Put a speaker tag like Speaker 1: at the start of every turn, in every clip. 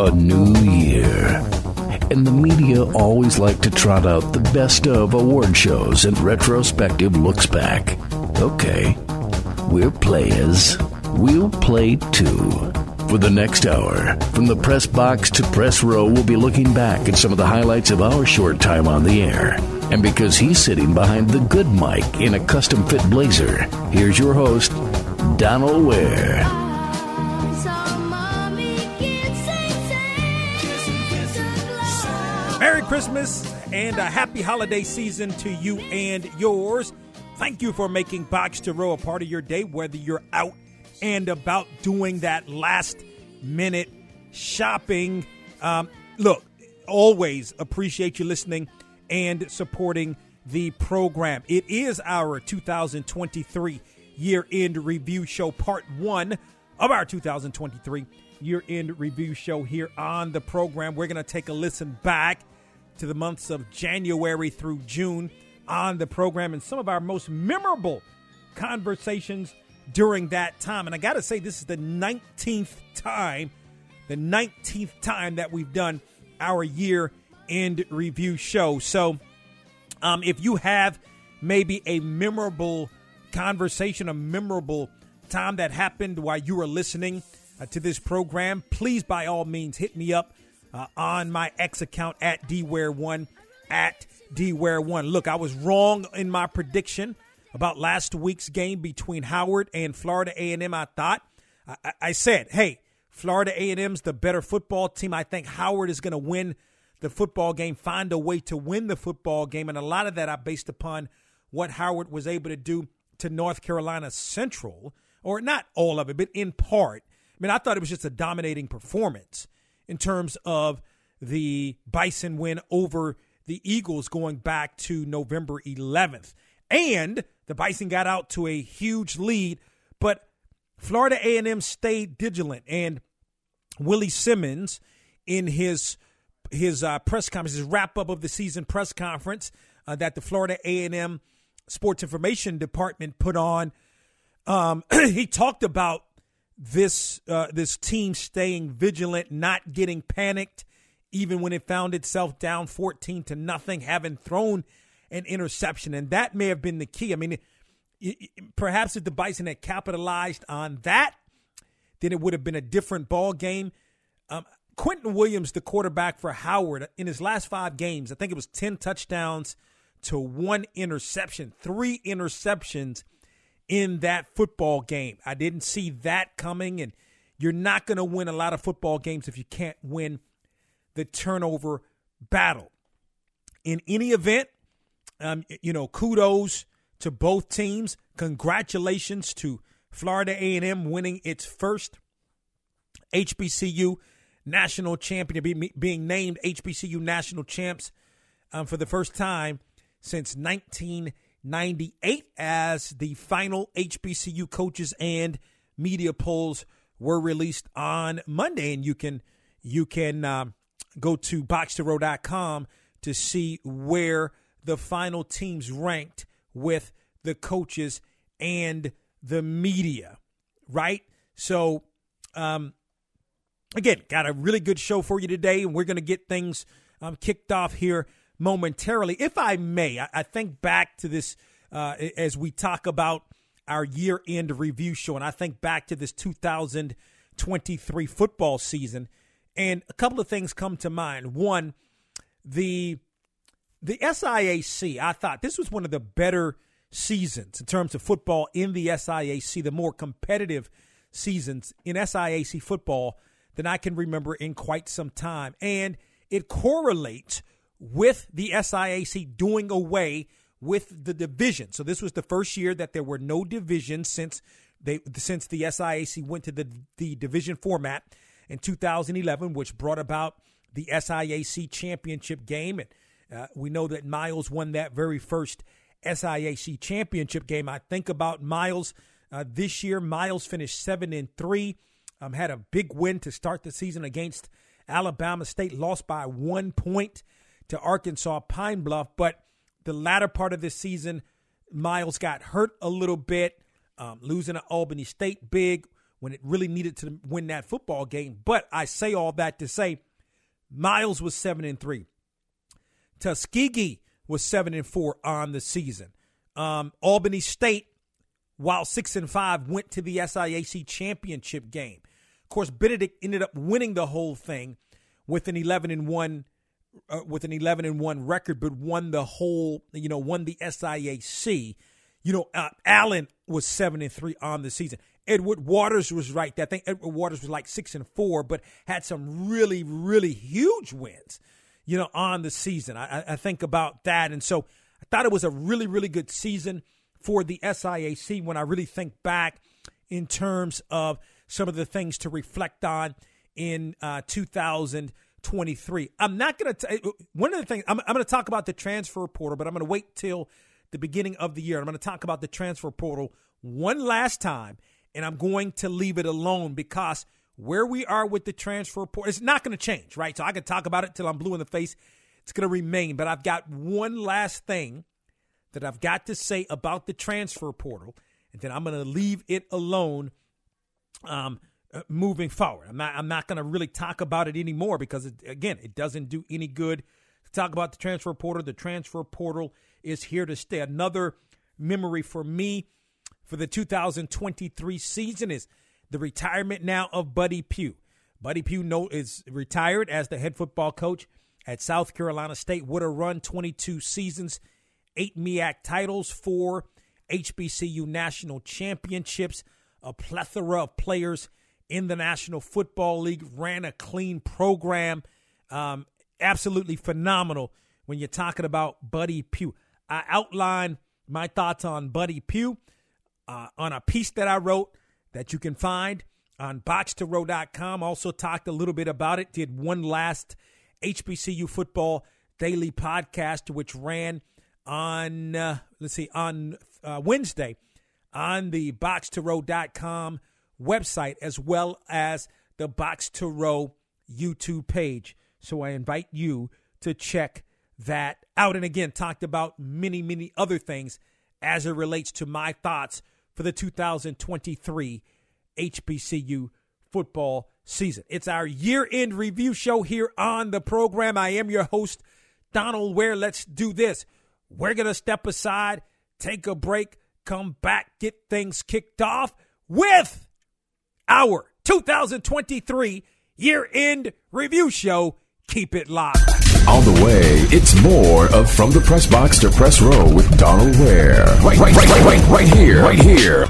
Speaker 1: A new year. And the media always like to trot out the best of award shows and retrospective looks back. Okay, we're players. We'll play too. For the next hour, from the press box to press row, we'll be looking back at some of the highlights of our short time on the air. And because he's sitting behind the good mic in a custom fit blazer, here's your host, Donal Ware.
Speaker 2: Christmas and a happy holiday season to you and yours. Thank you for making Box to Row a part of your day, whether you're out and about doing that last minute shopping. Um, look, always appreciate you listening and supporting the program. It is our 2023 year end review show, part one of our 2023 year end review show here on the program. We're going to take a listen back to the months of January through June on the program and some of our most memorable conversations during that time. And I got to say, this is the 19th time, the 19th time that we've done our year end review show. So um, if you have maybe a memorable conversation, a memorable time that happened while you were listening uh, to this program, please by all means hit me up uh, on my X account at dware1 at dware1. Look, I was wrong in my prediction about last week's game between Howard and Florida A&M. I thought I, I said, "Hey, Florida A&M's the better football team. I think Howard is going to win the football game, find a way to win the football game, and a lot of that I based upon what Howard was able to do to North Carolina Central, or not all of it, but in part. I mean, I thought it was just a dominating performance in terms of the Bison win over the Eagles going back to November 11th. And the Bison got out to a huge lead, but Florida A&M stayed vigilant and Willie Simmons in his his uh, press conference, his wrap up of the season press conference uh, that the Florida A&M Sports Information Department put on. Um, he talked about this uh, this team staying vigilant, not getting panicked, even when it found itself down fourteen to nothing, having thrown an interception, and that may have been the key. I mean, it, it, perhaps if the Bison had capitalized on that, then it would have been a different ball game. Um, Quentin Williams, the quarterback for Howard, in his last five games, I think it was ten touchdowns to one interception, three interceptions in that football game. I didn't see that coming, and you're not going to win a lot of football games if you can't win the turnover battle. In any event, um, you know, kudos to both teams. Congratulations to Florida A&M winning its first HBCU national champion, being named HBCU national champs um, for the first time since 19- 98 as the final HBCU coaches and media polls were released on Monday. And you can you can um, go to boxtorow.com to see where the final teams ranked with the coaches and the media, right? So, um, again, got a really good show for you today, and we're going to get things um, kicked off here momentarily. If I may, I, I think back to this uh, as we talk about our year end review show, and I think back to this 2023 football season, and a couple of things come to mind. One, the the SIAC, I thought this was one of the better seasons in terms of football in the SIAC, the more competitive seasons in SIAC football than I can remember in quite some time. And it correlates with the SIAC doing away with the division. So this was the first year that there were no divisions since they since the SIAC went to the the division format in 2011, which brought about the SIAC championship game. And uh, we know that Miles won that very first SIAC championship game. I think about Miles uh, this year. Miles finished seven and three. Um, had a big win to start the season against Alabama State. Lost by one point to Arkansas Pine Bluff, but the latter part of this season, Miles got hurt a little bit, um, losing to Albany State big, when it really needed to win that football game. But I say all that to say Miles was 7 and 3. Tuskegee was 7 and 4 on the season. Um, Albany State, while 6 and 5, went to the SIAC championship game. Of course, Benedict ended up winning the whole thing with an 11 and 1 uh, with an 11 and 1 record but won the whole, you know, won the SIAC. You know, uh, Allen was 7 and 3 on the season. Edward Waters was right. I think Edward Waters was like 6 and 4 but had some really really huge wins, you know, on the season. I, I think about that and so I thought it was a really really good season for the SIAC when I really think back in terms of some of the things to reflect on in uh, 2023. I'm not going to. One of the things I'm, I'm going to talk about the transfer portal, but I'm going to wait till the beginning of the year. I'm going to talk about the transfer portal one last time, and I'm going to leave it alone because where we are with the transfer portal, it's not going to change, right? So I can talk about it till I'm blue in the face. It's going to remain, but I've got one last thing that I've got to say about the transfer portal, and then I'm going to leave it alone. Um, uh, moving forward. I'm not I'm not going to really talk about it anymore because it, again, it doesn't do any good to talk about the transfer portal. The transfer portal is here to stay. Another memory for me for the 2023 season is the retirement now of Buddy Pough. Buddy Pough no, is retired as the head football coach at South Carolina State. Would have run 22 seasons, eight MEAC titles, four HBCU national championships, a plethora of players in the National Football League, ran a clean program. Um, absolutely phenomenal when you're talking about Buddy Pough. I outlined my thoughts on Buddy Pough uh, on a piece that I wrote that you can find on boxtorow.com. Also talked a little bit about it. Did one last HBCU football daily podcast, which ran on, uh, let's see, on uh, Wednesday on the boxtorow.com website as well as the Box to Row YouTube page. So I invite you to check that out. And again, talked about many, many other things as it relates to my thoughts for the 2023 HBCU football season. It's our year end review show here on the program. I am your host, Donal Ware. Let's do this. We're going to step aside, take a break, come back, get things kicked off with our 2023 year end review show. Keep it locked.
Speaker 1: On the way, it's more of From the Press Box to Press Row with Donald Ware. Right, right, right, right, right, right here. Right here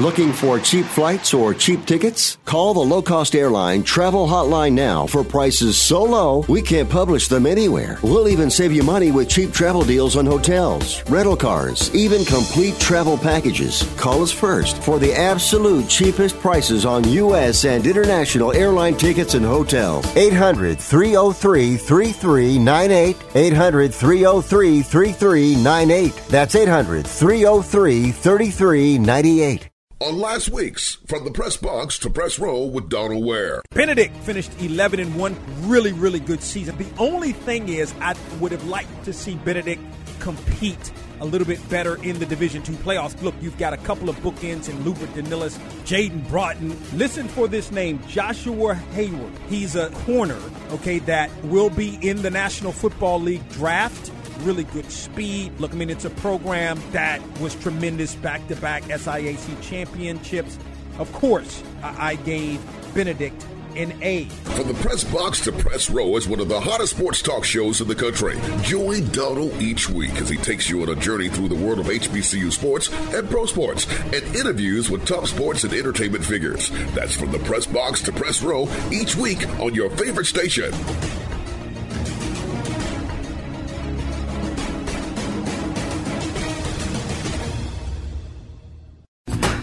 Speaker 3: Looking for cheap flights or cheap tickets? Call the low cost airline travel hotline now for prices so low we can't publish them anywhere. We'll even save you money with cheap travel deals on hotels, rental cars, even complete travel packages. Call us first for the absolute cheapest prices on U.S. and international airline tickets and hotels. 800 303 3398. 800 303 3398. That's 800 303 3398
Speaker 4: on last week's From the Press Box to Press Row with Donal Ware.
Speaker 2: Benedict finished 11 and 1, really, really good season. The only thing is, I would have liked to see Benedict compete a little bit better in the Division Two playoffs. Look, you've got a couple of bookends in Lubert Danilis, Jaden Broughton. Listen for this name, Joshua Hayward. He's a corner, okay, that will be in the National Football League draft really good speed. Look, I mean, it's a program that was tremendous back to back SIAC championships. Of course, I gave Benedict an A.
Speaker 4: From the press box to press row is one of the hottest sports talk shows in the country. Join Donal each week as he takes you on a journey through the world of HBCU sports and pro sports and interviews with top sports and entertainment figures. That's from the press box to press row each week on your favorite station.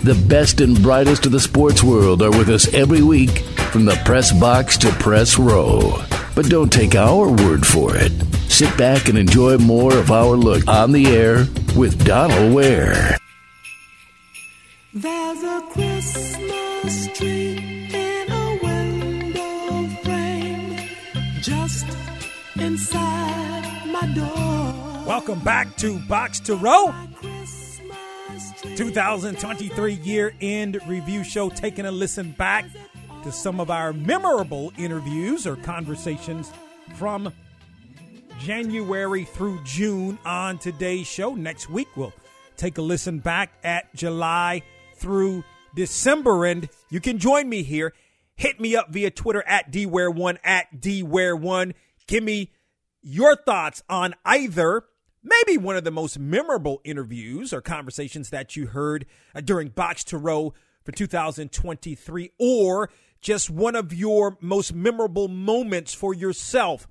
Speaker 1: The best and brightest of the sports world are with us every week from the press box to press row. But don't take our word for it. Sit back and enjoy more of our look on the air with Donal Ware.
Speaker 5: There's a Christmas tree in a window frame just inside my door.
Speaker 2: Welcome back to Box to Row. 2023 year end review show, taking a listen back to some of our memorable interviews or conversations from January through June on today's show. Next week, we'll take a listen back at July through December. And you can join me here. Hit me up via Twitter at DWare1 at DWare1. Give me your thoughts on either maybe one of the most memorable interviews or conversations that you heard uh, during Box to Row for 2023, or just one of your most memorable moments for yourself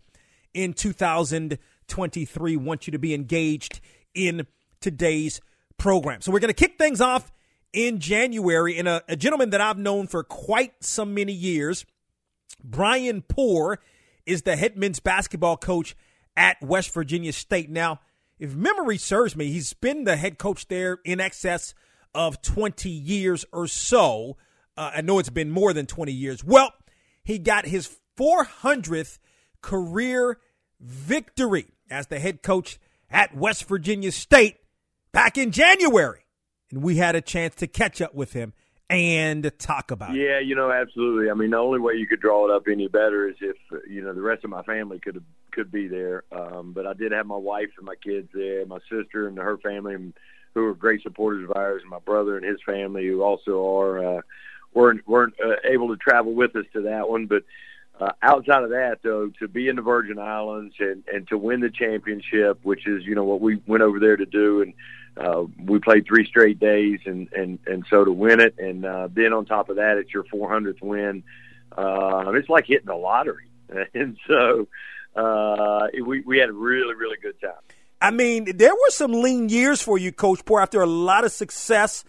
Speaker 2: in 2023. Want you to be engaged in today's program. So we're going to kick things off in January in a, a gentleman that I've known for quite some many years. Bryan Poore is the head men's basketball coach at West Virginia State. Now, if memory serves me, he's been the head coach there in excess of 20 years or so. Uh, I know it's been more than 20 years. Well, he got his 400th career victory as the head coach at West Virginia State back in January. And we had a chance to catch up with him and talk about
Speaker 6: yeah, it. Yeah, you know, absolutely. I mean, the only way you could draw it up any better is if you know the rest of my family could could be there. Um, but I did have my wife and my kids there, my sister and her family, who are great supporters of ours, and my brother and his family, who also are uh, weren't weren't uh, able to travel with us to that one. But uh, outside of that, though, to be in the Virgin Islands and and to win the championship, which is you know what we went over there to do, and uh, we played three straight days, and and and so to win it, and uh, then on top of that, it's your 400th win. Uh, it's like hitting the lottery, and so uh, we we had a really really good time.
Speaker 2: I mean, there were some lean years for you, Coach Poore, after a lot of success,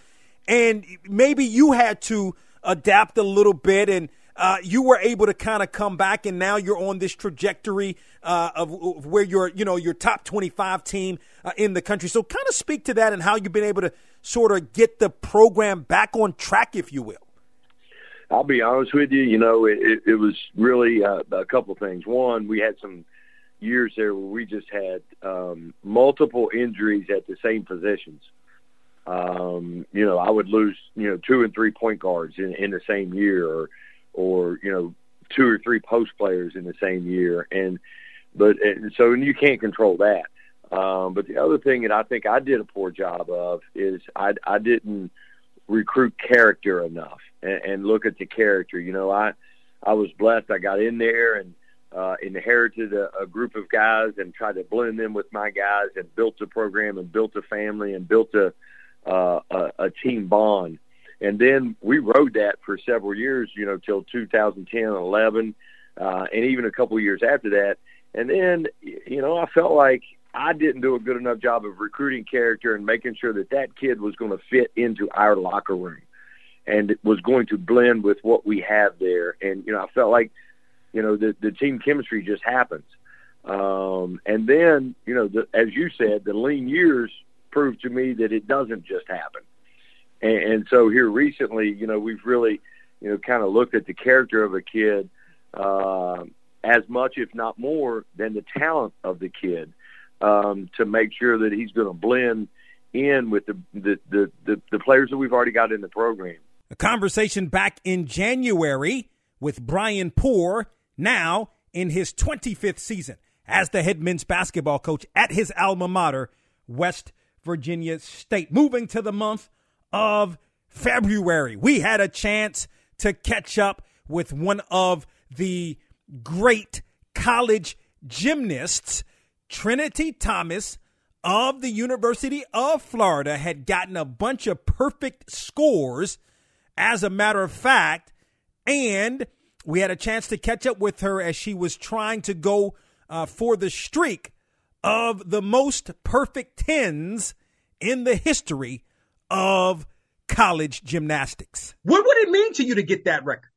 Speaker 2: and maybe you had to adapt a little bit and uh, you were able to kind of come back, and now you're on this trajectory uh, of, of, where you're, you know, your top 25 team uh, in the country. So, kind of speak to that and how you've been able to sort of get the program back on track, if you will.
Speaker 6: I'll be honest with you. You know, it, it was really uh, a couple of things. One, we had some years there where we just had um, multiple injuries at the same positions. Um, you know, I would lose, you know, two and three point guards in, in the same year, or or you know two or three post players in the same year, and but and so and you can't control that. Um, but the other thing that I think I did a poor job of is I I didn't recruit character enough and, and look at the character. You know, I I was blessed. I got in there and uh, inherited a, a group of guys and tried to blend them with my guys and built a program and built a family and built a uh, a, a team bond. And then we rode that for several years, you know, till 2010 and 11, uh, and even a couple years after that. And then, you know, I felt like I didn't do a good enough job of recruiting character and making sure that that kid was going to fit into our locker room and was going to blend with what we have there. And, you know, I felt like, you know, the, the team chemistry just happens. Um, and then, you know, the, as you said, the lean years proved to me that it doesn't just happen. And, and so here recently, you know, we've really, you know, kind of looked at the character of a kid uh, as much, if not more, than the talent of the kid um, to make sure that he's going to blend in with the, the, the, the, the players that we've already got in the program.
Speaker 2: A conversation back in January with Bryan Poore, now in his 25th season as the head men's basketball coach at his alma mater, West Virginia State. Moving to the month of February, we had a chance to catch up with one of the great college gymnasts, Trinity Thomas of the University of Florida, had gotten a bunch of perfect scores, as a matter of fact, and we had a chance to catch up with her as she was trying to go uh, for the streak of the most perfect tens in the history of college gymnastics.
Speaker 7: What would it mean to you to get that record?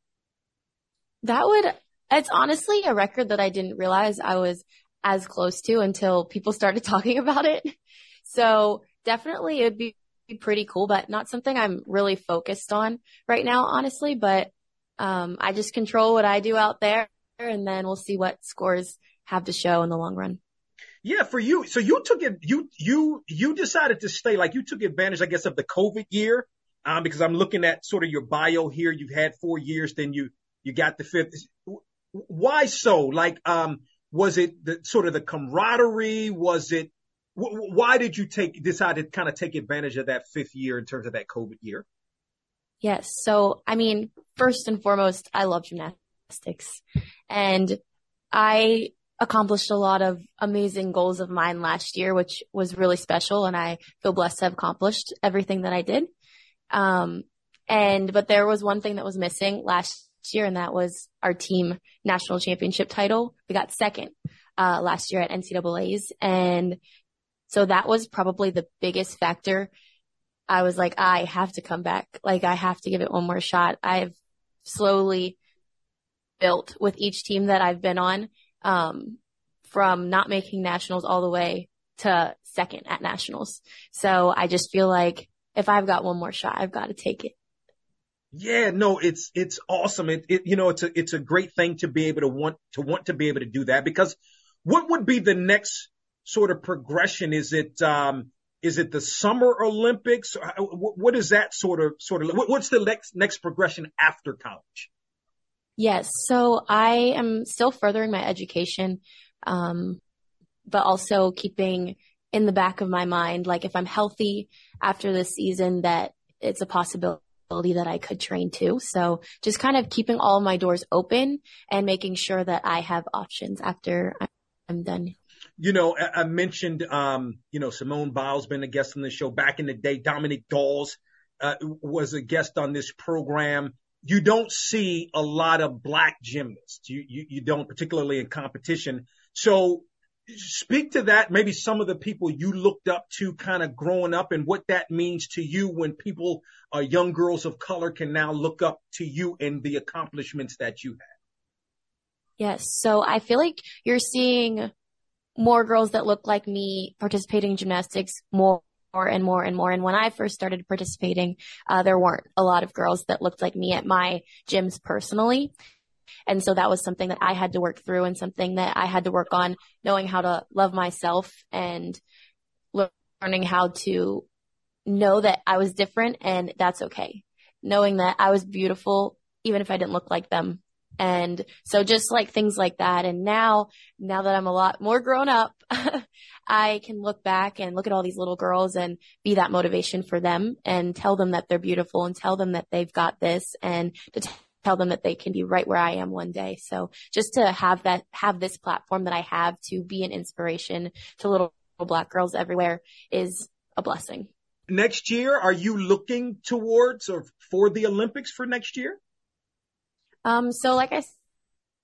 Speaker 8: That would, it's honestly a record that I didn't realize I was as close to until people started talking about it. So definitely it would be pretty cool, but not something I'm really focused on right now, honestly. But, um, I just control what I do out there and then we'll see what scores have to show in the long run.
Speaker 7: Yeah, for you. So you took it. You you you decided to stay. Like you took advantage, I guess, of the COVID year. Um, because I'm looking at sort of your bio here. You've had four years, then you you got the fifth. Why so? Like, um, was it the sort of the camaraderie? Was it? why did you take decide to kind of take advantage of that fifth year in terms of that COVID year?
Speaker 8: Yes. So, I mean, first and foremost, I love gymnastics and I accomplished a lot of amazing goals of mine last year, which was really special. And I feel blessed to have accomplished everything that I did. Um, and, but there was one thing that was missing last year, and that was our team national championship title. We got second, uh, last year at NCAA's. And so that was probably the biggest factor. I was like, I have to come back. Like I have to give it one more shot. I've slowly built with each team that I've been on, um, from not making nationals all the way to second at nationals. So I just feel like if I've got one more shot, I've got to take it.
Speaker 7: Yeah, no, it's it's awesome. It, it you know it's a it's a great thing to be able to want to want to be able to do that because what would be the next sort of progression? Is it um is it the Summer Olympics? What is that sort of sort of what's the next next progression after college?
Speaker 8: Yes, so I am still furthering my education, um, but also keeping in the back of my mind, like if I'm healthy after this season, that it's a possibility that I could train to. So just kind of keeping all my doors open and making sure that I have options after I'm done.
Speaker 7: You know, I mentioned, um, you know, Simone Biles been a guest on the show back in the day. Dominique Dawes uh, was a guest on this program. You don't see a lot of black gymnasts. You, you, you don't, particularly in competition. So speak to that, maybe some of the people you looked up to kind of growing up and what that means to you when people, uh, young girls of color can now look up to you and the accomplishments that you have.
Speaker 8: Yes. So I feel like you're seeing more girls that look like me participating in gymnastics more more and more and more. And when I first started participating, uh, there weren't a lot of girls that looked like me at my gyms personally. And so that was something that I had to work through and something that I had to work on knowing how to love myself and learning how to know that I was different and that's okay. Knowing that I was beautiful, even if I didn't look like them. And so just like things like that. And now, now that I'm a lot more grown up, I can look back and look at all these little girls and be that motivation for them and tell them that they're beautiful and tell them that they've got this and to tell them that they can be right where I am one day. So just to have that, have this platform that I have to be an inspiration to little black girls everywhere is a blessing.
Speaker 7: Next year, are you looking towards or for the Olympics for next year?
Speaker 8: Um, so like I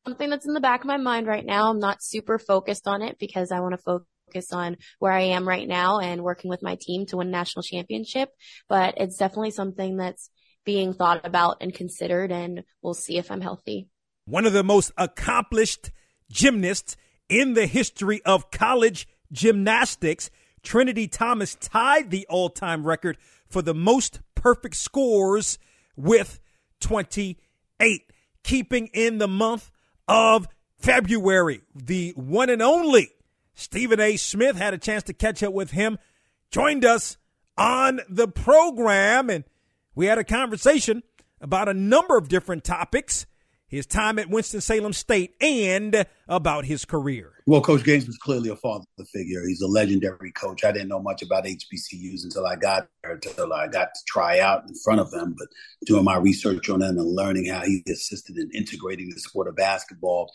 Speaker 8: something that's in the back of my mind right now. I'm not super focused on it because I want to focus on where I am right now and working with my team to win a national championship. But it's definitely something that's being thought about and considered, and we'll see if I'm healthy.
Speaker 2: One of the most accomplished gymnasts in the history of college gymnastics, Trinity Thomas tied the all time record for the most perfect scores with 28, keeping in the month of February. The one and only Stephen A. Smith had a chance to catch up with him, joined us on the program, and we had a conversation about a number of different topics his time at Winston-Salem State, and about his career.
Speaker 9: Well, Coach Gaines was clearly a father figure. He's a legendary coach. I didn't know much about HBCUs until I got there, until I got to try out in front of them. But doing my research on them and learning how he assisted in integrating the sport of basketball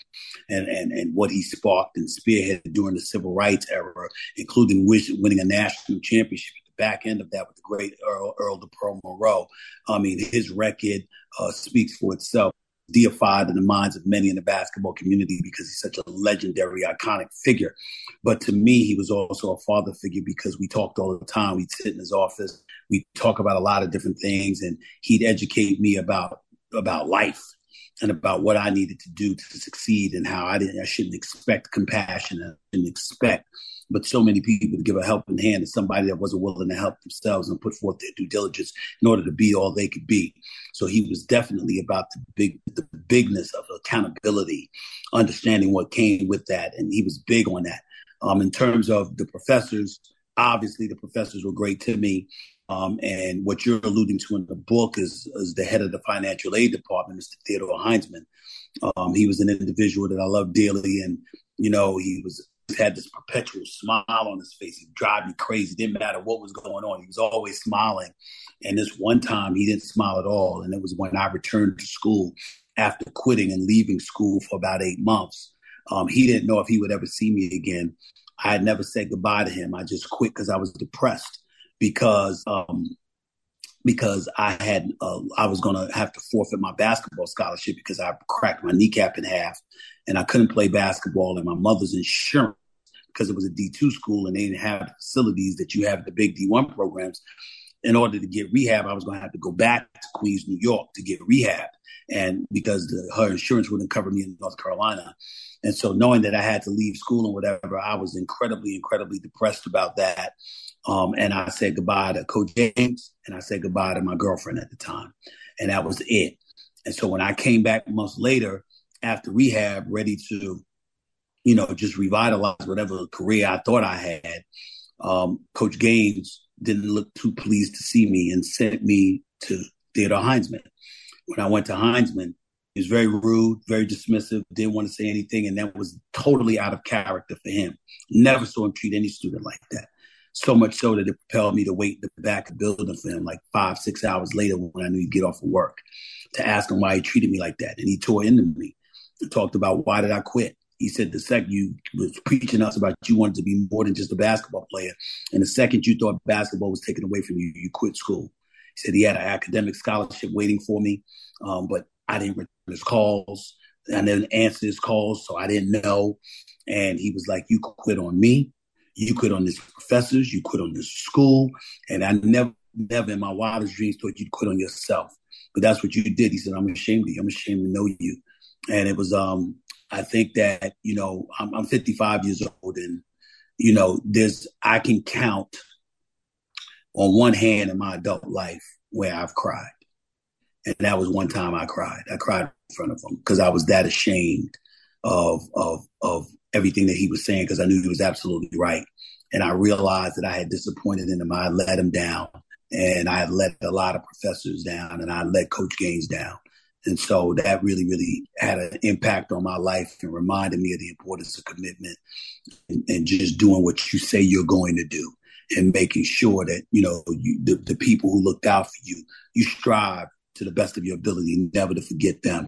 Speaker 9: and, and, and what he sparked and spearheaded during the civil rights era, including winning a national championship back end of that with the great Earl, Earl the Pearl Monroe. I mean, his record uh, speaks for itself deified in the minds of many in the basketball community because he's such a legendary, iconic figure. But to me, he was also a father figure because we talked all the time. We'd sit in his office, we'd talk about a lot of different things, and he'd educate me about about life and about what I needed to do to succeed and how I didn't I shouldn't expect compassion and expect but so many people to give a helping hand to somebody that wasn't willing to help themselves and put forth their due diligence in order to be all they could be. So he was definitely about the big, the bigness of accountability, understanding what came with that, and he was big on that. Um, in terms of the professors, obviously the professors were great to me. Um, and what you're alluding to in the book is, is the head of the financial aid department, Mr. Theodore Heinzman. Um, he was an individual that I loved dearly, and you know he was had this perpetual smile on his face. He'd drive me crazy. Didn't matter what was going on. He was always smiling. And this one time he didn't smile at all. And it was when I returned to school after quitting and leaving school for about eight months. Um, he didn't know if he would ever see me again. I had never said goodbye to him. I just quit because I was depressed because um, because I had uh, I was going to have to forfeit my basketball scholarship because I cracked my kneecap in half and I couldn't play basketball. And my mother's insurance because it was a D two school and they didn't have facilities that you have at the big D one programs. In order to get rehab, I was going to have to go back to Queens, New York, to get rehab, and because the, her insurance wouldn't cover me in North Carolina, and so knowing that I had to leave school and whatever, I was incredibly, incredibly depressed about that. Um, and I said goodbye to Coach Gaines and I said goodbye to my girlfriend at the time. And that was it. And so when I came back months later after rehab, ready to, you know, just revitalize whatever career I thought I had, um, Coach Gaines didn't look too pleased to see me and sent me to Theodore Heinzman. When I went to Heinzman, he was very rude, very dismissive, didn't want to say anything, and that was totally out of character for him. Never saw him treat any student like that. So much so that it propelled me to wait in the back of the building for him like five, six hours later when I knew he'd get off of work to ask him why he treated me like that. And he tore into me talked about why did I quit. He said the second you was preaching us about you wanted to be more than just a basketball player. And the second you thought basketball was taken away from you, you quit school. He said he had an academic scholarship waiting for me, um, but I didn't return his calls. I didn't answer his calls, so I didn't know. And he was like, You quit on me. You quit on his professors, you quit on this school, and I never, never in my wildest dreams thought you'd quit on yourself. But that's what you did. He said, I'm ashamed of you. I'm ashamed to know you. And it was, um, I think that, you know, I'm, I'm 55 years old and, you know, there's, I can count on one hand in my adult life where I've cried. And that was one time I cried. I cried in front of him because I was that ashamed of, of, of everything that he was saying because I knew he was absolutely right. And I realized that I had disappointed him. I let him down and I had let a lot of professors down and I let Coach Gaines down. And so that really, really had an impact on my life and reminded me of the importance of commitment and, and just doing what you say you're going to do and making sure that, you know, you, the, the people who looked out for you, you strive to the best of your ability, never to forget them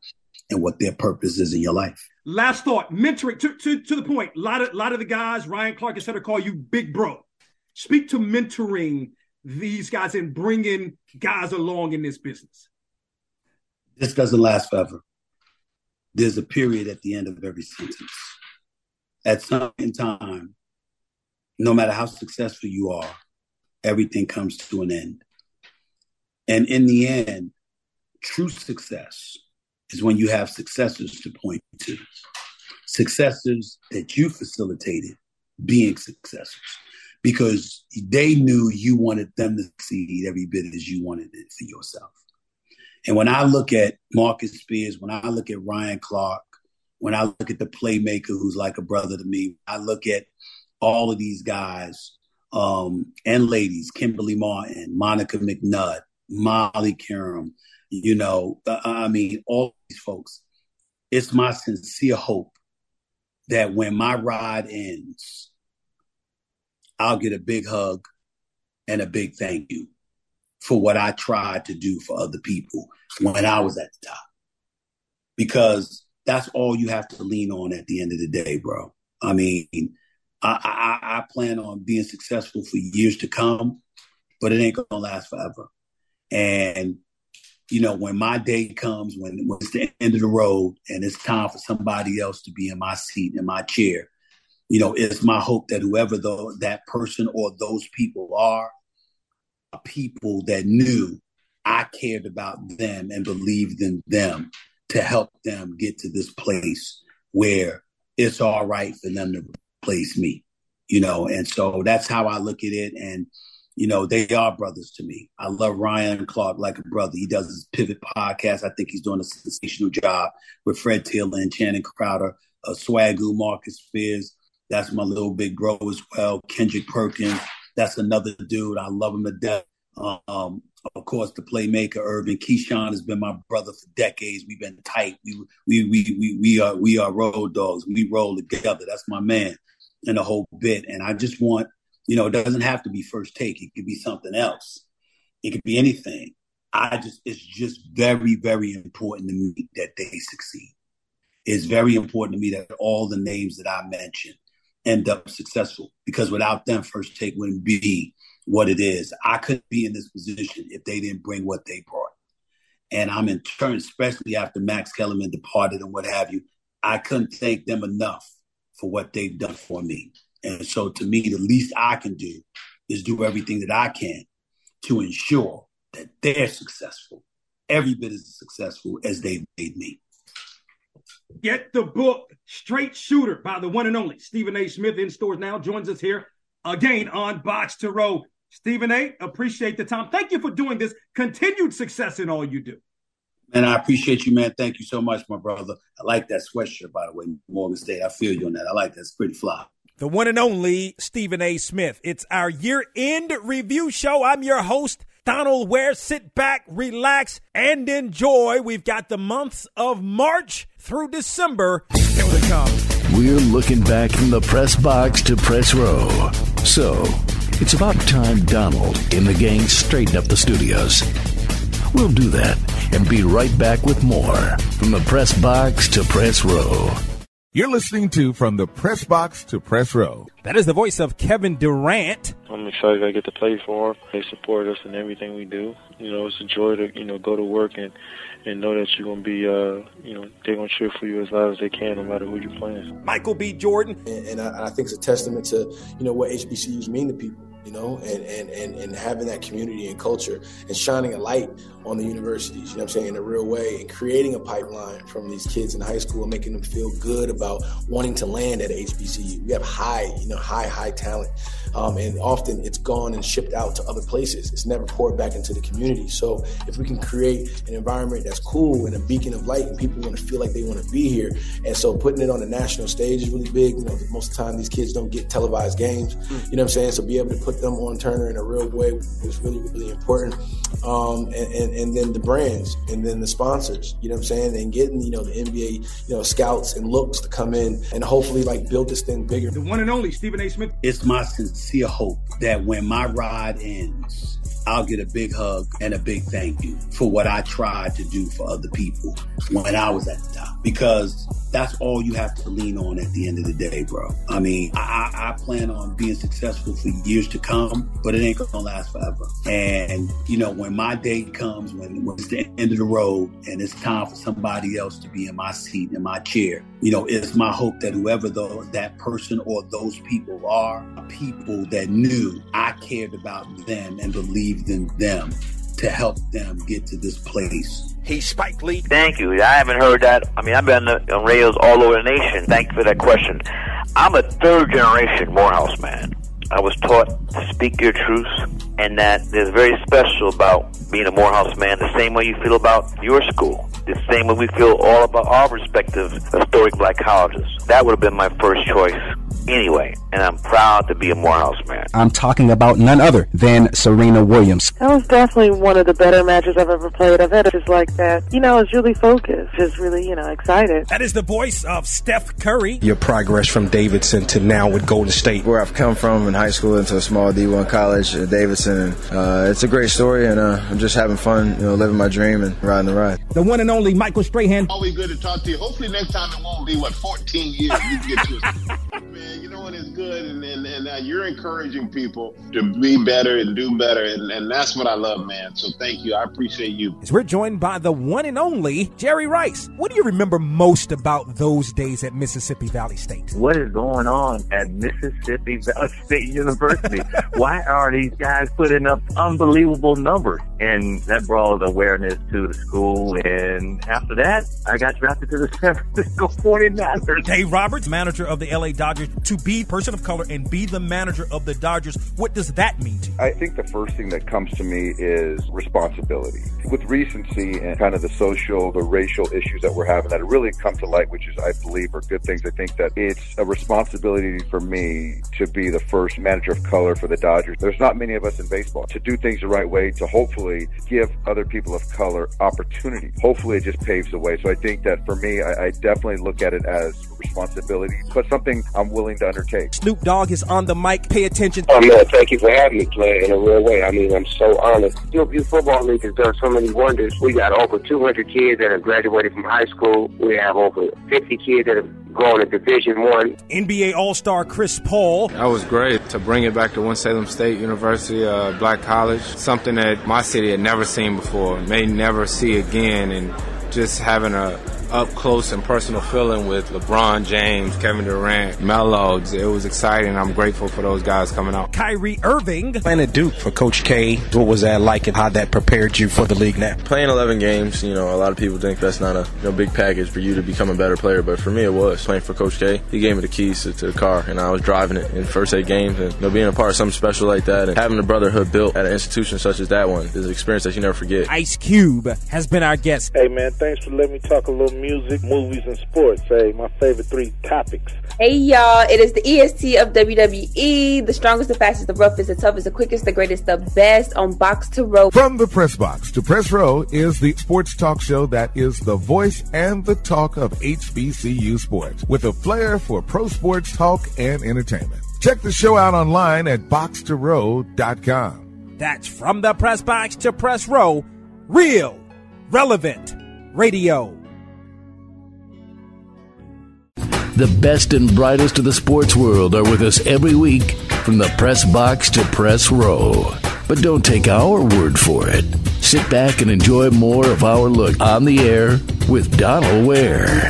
Speaker 9: and what their purpose is in your life.
Speaker 2: Last thought, mentoring to, to, to the point. A lot of, lot of the guys, Ryan Clark, instead of call you big bro. Speak to mentoring these guys and bringing guys along in this business.
Speaker 9: This doesn't last forever. There's a period at the end of every sentence. At some point in time, no matter how successful you are, everything comes to an end. And in the end, true success is when you have successors to point to, successors that you facilitated being successors because they knew you wanted them to succeed every bit as you wanted it for yourself. And when I look at Marcus Spears, when I look at Ryan Clark, when I look at the playmaker who's like a brother to me, I look at all of these guys um, and ladies, Kimberly Martin, Monica McNutt, Molly Qerim, you know, uh, I mean, all these folks. It's my sincere hope that when my ride ends, I'll get a big hug and a big thank you for what I tried to do for other people when I was at the top. Because that's all you have to lean on at the end of the day, bro. I mean, I, I, I plan on being successful for years to come, but it ain't gonna last forever. And you know, when my day comes, when, when it's the end of the road and it's time for somebody else to be in my seat, in my chair, you know, it's my hope that whoever the, that person or those people are, are people that knew I cared about them and believed in them to help them get to this place where it's all right for them to replace me, you know, and so that's how I look at it. And, you know, they are brothers to me. I love Ryan Clark like a brother. He does his Pivot podcast. I think he's doing a sensational job with Fred Taylor and Channing Crowder, uh, Swagu, Marcus Spears. That's my little big bro as well. Kendrick Perkins. That's another dude. I love him to death. Um, of course, the playmaker Irvin Keyshawn has been my brother for decades. We've been tight. We we we we, we are we are road dogs. We roll together. That's my man, and the whole bit. And I just want, you know, it doesn't have to be first take. It could be something else. It could be anything. I just it's just very very important to me that they succeed. It's very important to me that all the names that I mentioned end up successful because without them, first take wouldn't be what it is. I couldn't be in this position if they didn't bring what they brought. And I'm in turn, especially after Max Kellerman departed and what have you, I couldn't thank them enough for what they've done for me. And so to me, the least I can do is do everything that I can to ensure that they're successful, every bit as successful as they've made me.
Speaker 2: Get the book Straight Shooter by the one and only Stephen A. Smith in stores now. Joins us here again on Box to Row. Stephen A., appreciate the time. Thank you for doing this. Continued success in all you do.
Speaker 9: Man, I appreciate you, man. Thank you so much, my brother. I like that sweatshirt, by the way, Morgan State. I feel you on that. I like that. It's pretty fly.
Speaker 2: The one and only Stephen A. Smith. It's our year end review show. I'm your host, Donal Ware. Sit back, relax, and enjoy. We've got the months of March through December. Here they come.
Speaker 1: We're looking back from the press box to press row. So, it's about time Donal and the gang straighten up the studios. We'll do that and be right back with more from the press box to press row.
Speaker 10: You're listening to From the Press Box to Press Row.
Speaker 2: That is the voice of Kevin Durant.
Speaker 11: I'm excited I get to play for them. They support us in everything we do. You know, it's a joy to, you know, go to work and, and know that you're going to be, uh, you know, they're going to cheer for you as loud as they can no matter who you're playing.
Speaker 2: Michael B. Jordan.
Speaker 12: And, and I, I think it's a testament to, you know, what HBCUs mean to people you know, and, and, and, and having that community and culture and shining a light on the universities, you know I'm saying, in a real way and creating a pipeline from these kids in high school and making them feel good about wanting to land at HBCU. We have high, you know, high, high talent. Um, and often it's gone and shipped out to other places. It's never poured back into the community. So if we can create an environment that's cool and a beacon of light and people want to feel like they want to be here. And so putting it on the national stage is really big. You know, most of the time these kids don't get televised games. You know what I'm saying? So be able to put them on Turner in a real way is really, really important. Um, and, and, and then the brands and then the sponsors, you know what I'm saying? And getting, you know, the NBA, you know, scouts and looks to come in and hopefully like build this thing bigger.
Speaker 2: The one and only Stephen A. Smith.
Speaker 9: It's my sincere hope that when my ride ends, I'll get a big hug and a big thank you for what I tried to do for other people when I was at the top. Because that's all you have to lean on at the end of the day, bro. I mean, I, I plan on being successful for years to come, but it ain't gonna last forever. And you know, when my day comes, when, when it's the end of the road and it's time for somebody else to be in my seat, in my chair, you know, it's my hope that whoever that person or those people are people that knew I cared about them and believed in them to help them get to this place.
Speaker 2: He's Spike Lee.
Speaker 13: Thank you. I haven't heard that. I mean, I've been on, the, on radios all over the nation. Thank you for that question. I'm a third generation Morehouse man. I was taught to speak your truth, and that there's very special about being a Morehouse man. The same way you feel about your school, the same way we feel all about our respective historic black colleges. That would have been my first choice anyway, and I'm proud to be a Morehouse man.
Speaker 14: I'm talking about none other than Serena Williams.
Speaker 15: That was definitely one of the better matches I've ever played. I've had just like that. You know, I was really focused, just really, you know, excited.
Speaker 2: That is the voice of Steph Curry.
Speaker 16: Your progress from Davidson to now with Golden State.
Speaker 17: Where I've come from in high school into a small D1 college uh, at Davidson. Uh, it's a great story, and uh, I'm just having fun, you know, living my dream and riding the ride.
Speaker 2: The one and only Michael Strahan.
Speaker 18: Always good to talk to you. Hopefully next time it won't be, what, 14 years. You get to it. Man, you know what is good, and, and, and uh, you're encouraging people to be better and do better, and, and that's what I love, man. So thank you. I appreciate you.
Speaker 2: As we're joined by the one and only Jerry Rice. What do you remember most about those days at Mississippi Valley State?
Speaker 19: What is going on at Mississippi Valley State University? Why are these guys putting up unbelievable numbers? And that brought awareness to the school. And after that, I got drafted to the San Francisco 49ers.
Speaker 2: Dave Roberts, manager of the LA Dodgers, to be person of color and be the manager of the Dodgers. What does that mean to you?
Speaker 20: I think the first thing that comes to me is responsibility. With recency and kind of the social, the racial issues that we're having that really come to light, which is, I believe, are good things. I think that it's a responsibility for me to be the first manager of color for the Dodgers. There's not many of us in baseball to do things the right way, to hopefully give other people of color opportunity. Hopefully, it just paves the way. So I think that for me, I, I definitely look at it as responsibility, but something I'm willing to undertake.
Speaker 2: Snoop Dogg is on the mic. Pay attention.
Speaker 21: Oh man, thank you for having me play in a real way. I mean, I'm so honored. Hillview Football League has done so many wonders. We got over 200 kids that have graduated from high school. We have over 50 kids that have gone to Division One.
Speaker 2: NBA All Star Chris Paul.
Speaker 22: That was great to bring it back to Winston-Salem State University, uh, Black College. Something that my city had never seen before, may never see again, and just having a up close and personal feeling with LeBron James, Kevin Durant, Melo. It was exciting. I'm grateful for those guys coming out.
Speaker 2: Kyrie Irving.
Speaker 16: Playing at Duke for Coach K, what was that like and how that prepared you for the league now?
Speaker 17: Playing 11 games, you know, a lot of people think that's not a you know, big package for you to become a better player, but for me it was. Playing for Coach K, he gave me the keys to, to the car and I was driving it in first eight games and you know, being a part of something special like that and having a brotherhood built at an institution such as that one is an experience that you never forget.
Speaker 2: Ice Cube has been our guest.
Speaker 23: Hey man, thanks for letting me talk a little music, movies, and sports. Hey, my favorite three topics.
Speaker 24: Hey y'all, it is the EST of WWE, the strongest, the fastest, the roughest, the toughest, the quickest, the greatest, the best on Box to Row.
Speaker 10: From the Press Box to Press Row is the sports talk show that is the voice and the talk of HBCU sports with a flair for pro sports talk and entertainment. Check the show out online at boxtorow.com.
Speaker 2: That's from the Press Box to Press Row, real, relevant radio.
Speaker 1: The best and brightest of the sports world are with us every week from the press box to press row. But don't take our word for it. Sit back and enjoy more of our look on the air with Donal Ware.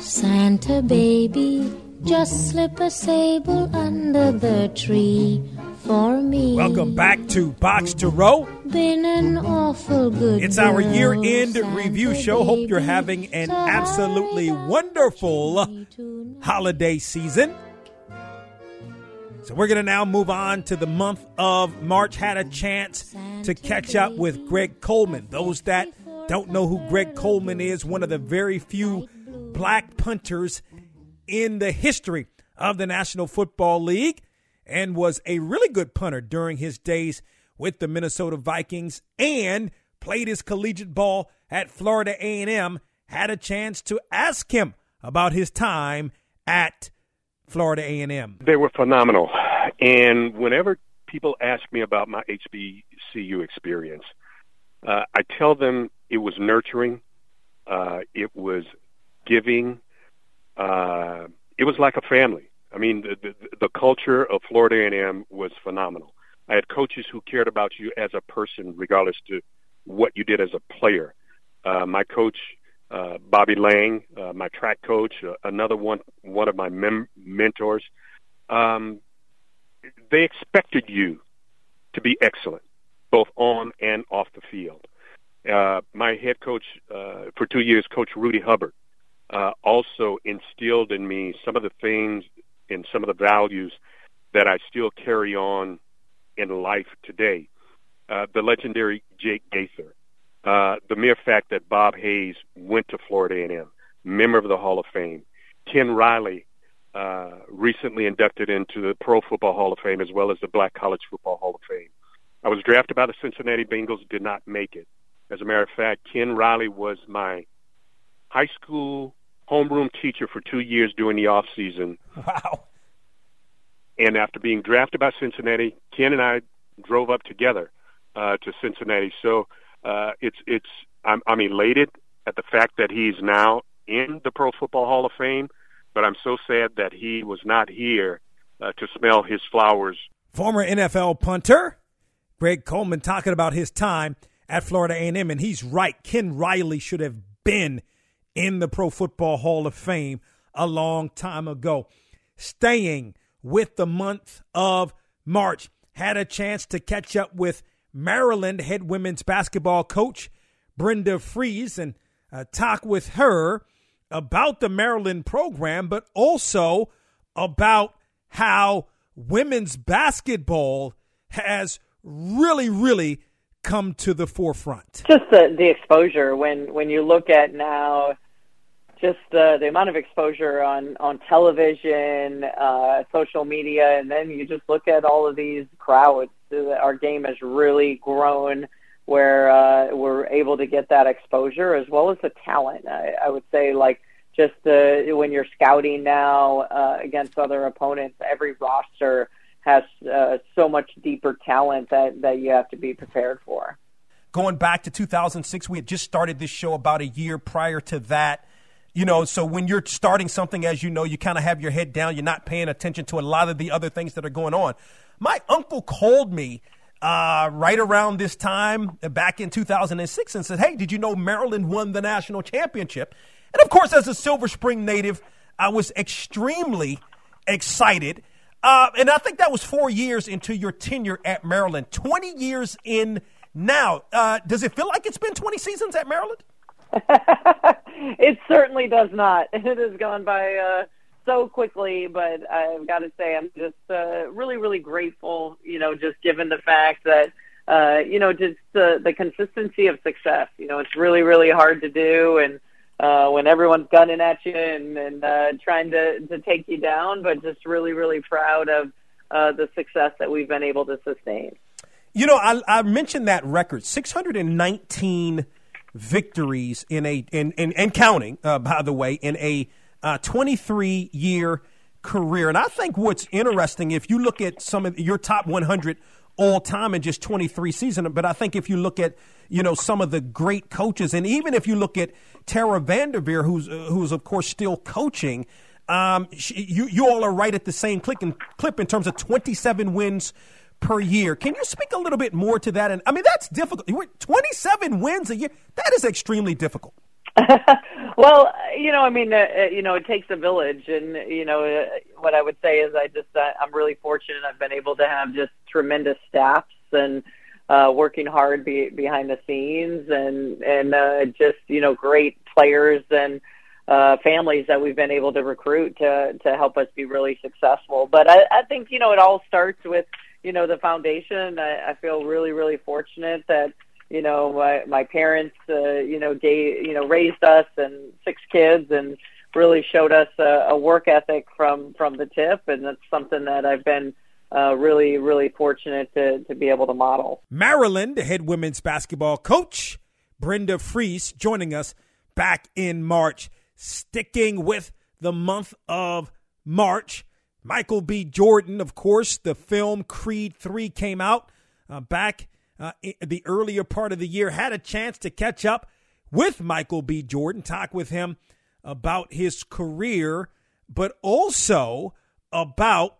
Speaker 25: Santa baby, just slip a sable under the tree for me.
Speaker 2: Welcome back to Box to Row.
Speaker 25: Been an awful good.
Speaker 2: It's our year end review show. Hope you're having an absolutely wonderful holiday season. So we're going to now move on to the month of March. Had a chance to catch up with Greg Coleman. Those that don't know who Greg Coleman is, one of the very few black punters in the history of the National Football League and was a really good punter during his days with the Minnesota Vikings and played his collegiate ball at Florida A&M. Had a chance to ask him about his time at Florida A&M.
Speaker 26: They were phenomenal. And whenever people ask me about my HBCU experience, uh, I tell them it was nurturing, uh, it was giving, uh, it was like a family. I mean, the, the, the culture of Florida A&M was phenomenal. I had coaches who cared about you as a person, regardless to what you did as a player. Uh, my coach, uh, Bobby Lang, uh, my track coach, uh, another one, one of my mem- mentors. Um, they expected you to be excellent, both on and off the field. Uh, my head coach uh, for two years, Coach Rudy Hubbard, uh, also instilled in me some of the things and some of the values that I still carry on in life today. Uh, the legendary Jake Gaither, uh, the mere fact that Bob Hayes went to Florida A&M, member of the Hall of Fame, Ken Riley, uh, recently inducted into the Pro Football Hall of Fame as well as the Black College Football Hall of Fame. I was drafted by the Cincinnati Bengals, did not make it. As a matter of fact, Ken Riley was my high school homeroom teacher for two years during the off season.
Speaker 2: Wow.
Speaker 26: And after being drafted by Cincinnati, Ken and I drove up together uh, to Cincinnati. So uh, it's it's I'm, I'm elated at the fact that he's now in the Pro Football Hall of Fame, but I'm so sad that he was not here uh, to smell his flowers.
Speaker 2: Former NFL punter Greg Coleman talking about his time at Florida A&M, and he's right. Ken Riley should have been in the Pro Football Hall of Fame a long time ago. Staying with the month of March, had a chance to catch up with Maryland head women's basketball coach Brenda Frese and uh, talk with her about the Maryland program, but also about how women's basketball has really, really come to the forefront.
Speaker 27: Just the, the exposure when when you look at now, just the the amount of exposure on on television, uh, social media, and then you just look at all of these crowds. Our game has really grown where uh, we're able to get that exposure as well as the talent. I, I would say like just uh, when you're scouting now uh, against other opponents, every roster has uh, so much deeper talent that, that you have to be prepared for.
Speaker 2: Going back to 2006, we had just started this show about a year prior to that. You know, so when you're starting something, as you know, you kind of have your head down. You're not paying attention to a lot of the other things that are going on. My uncle called me uh, right around this time back in 2006 and said, Hey, did you know Maryland won the national championship? And of course, as a Silver Spring native, I was extremely excited. Uh, and I think that was four years into your tenure at Maryland. 20 years in now. Uh, does it feel like it's been 20 seasons at Maryland?
Speaker 27: it certainly does not. It has gone by uh, so quickly, but I've got to say I'm just uh, really, really grateful, you know, just given the fact that, uh, you know, just the, the consistency of success. You know, it's really, really hard to do. And, uh, when everyone's gunning at you and, and uh, trying to, to take you down, but just really, really proud of uh, the success that we've been able to sustain.
Speaker 2: You know, I, I mentioned that record 619 victories in a, in, in, and counting, uh, by the way, in a 23 uh, year career. And I think what's interesting, if you look at some of your top 100 all time in just 23 seasons, but I think if you look at you know some of the great coaches, and even if you look at Tara Vanderveer, who's uh, who's of course still coaching, um, she, you you all are right at the same click and clip in terms of 27 wins per year. Can you speak a little bit more to that? And I mean that's difficult. 27 wins a year. That is extremely difficult.
Speaker 27: well, you know, I mean, uh, uh, you know, it takes a village, and you know, uh, what I would say is, I just, uh, I'm really fortunate. I've been able to have just tremendous staffs and uh, working hard be, behind the scenes, and and uh, just you know, great players and uh, families that we've been able to recruit to to help us be really successful. But I, I think you know, it all starts with you know the foundation. I, I feel really, really fortunate that you know my my parents uh, you know gave you know raised us and six kids and really showed us a, a work ethic from from the tip and that's something that I've been uh, really really fortunate to to be able to model.
Speaker 2: Maryland head women's basketball coach Brenda Frese joining us back in March, sticking with the month of March. Michael B. Jordan, of course, the film Creed 3 came out uh, back uh, the earlier part of the year, had a chance to catch up with Michael B. Jordan, talk with him about his career, but also about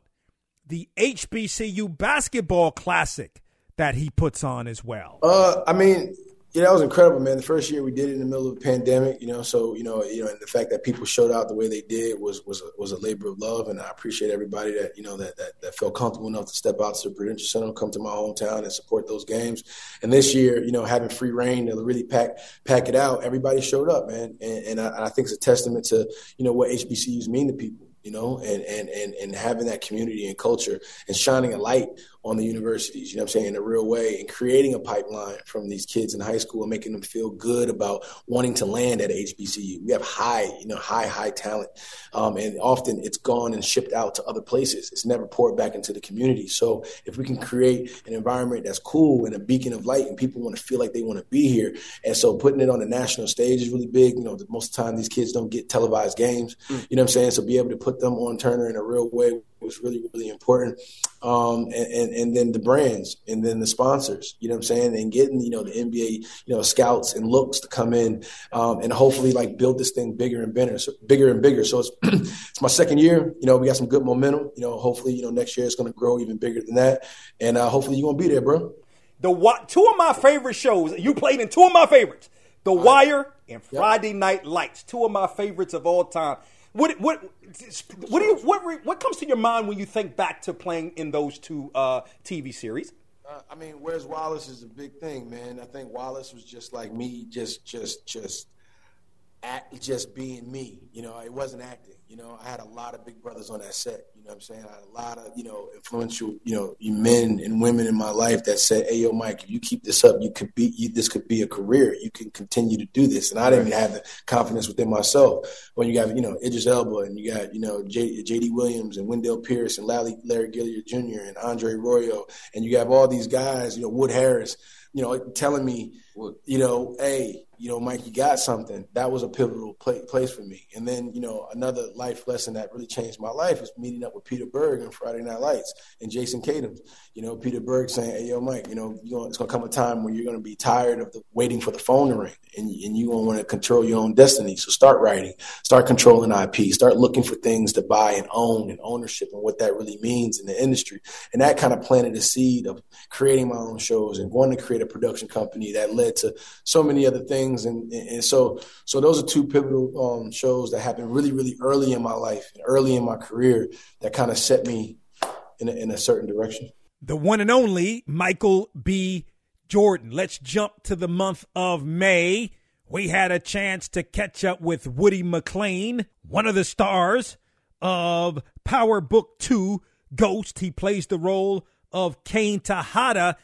Speaker 2: the HBCU basketball classic that he puts on as well.
Speaker 12: Uh, I mean, yeah, that was incredible, man. The first year we did it in the middle of a pandemic, you know. So you know, you know, and the fact that people showed out the way they did was was a, was a labor of love, and I appreciate everybody that you know that, that that felt comfortable enough to step out to the Prudential Center, come to my hometown, and support those games. And this year, you know, having free reign to really pack pack it out, everybody showed up, man, and, and I, I think it's a testament to you know what HBCUs mean to people you know, and, and, and, and having that community and culture and shining a light on the universities, you know I'm saying, in a real way, and creating a pipeline from these kids in high school and making them feel good about wanting to land at HBCU. We have high, you know, high, high talent. Um, and often it's gone and shipped out to other places. It's never poured back into the community. So if we can create an environment that's cool and a beacon of light and people want to feel like they want to be here. And so putting it on the national stage is really big. You know, most of the time these kids don't get televised games. Mm. You know what I'm saying? So be able to put them on Turner in a real way was really really important. Um, and, and, and then the brands and then the sponsors you know what i'm saying? And getting you know the nba you know scouts and looks to come in um, and hopefully like build this thing bigger and bigger so bigger and bigger. So it's it's my second year you know we got some good momentum you know hopefully you know next year it's going to grow even bigger than that. And uh, hopefully you're going to be there bro.
Speaker 2: The two of my favorite shows you played in two of my favorites. The wire and friday night lights two of my favorites of all time what what what do you what what comes to your mind when you think back to playing in those two uh, TV series?
Speaker 12: Uh, I mean, where's Wallace is a big thing, man. I think Wallace was just like me, just, just, just, act, just being me. You know, it wasn't acting. You know, I had a lot of big brothers on that set. You know what I'm saying? I had a lot of, you know, influential, you know, men and women in my life that said, hey, yo, Mike, if you keep this up, you could be, you, this could be a career. You can continue to do this. And I didn't even have the confidence within myself. When you got, you know, Idris Elba and you got, you know, J, J.D. Williams and Wendell Pierce and Larry, Larry Gilliard Jr. and Andre Royo. And you have all these guys, you know, Wood Harris, you know, telling me, you know, hey, you know, Mike, you got something. That was a pivotal place for me. And then, you know, another life lesson that really changed my life was meeting up with Peter Berg on Friday Night Lights and Jason Katims. You know, Peter Berg saying, "Hey, yo, Mike, you know, it's gonna come a time when you're gonna be tired of the, waiting for the phone to ring, and, and you gonna want to control your own destiny. So start writing, start controlling IP, start looking for things to buy and own, and ownership, and what that really means in the industry. And that kind of planted a seed of creating my own shows and wanting to create a production company that led to so many other things. And, and so, so those are two pivotal um, shows that happened really, really early in my life early in my career that kind of set me in a, in a certain direction
Speaker 2: the one and only Michael B. Jordan. Let's jump to the month of May. We had a chance to catch up with Woody McClain, one of the stars of Power Book 2 Ghost. He plays the role of Cane Tejada.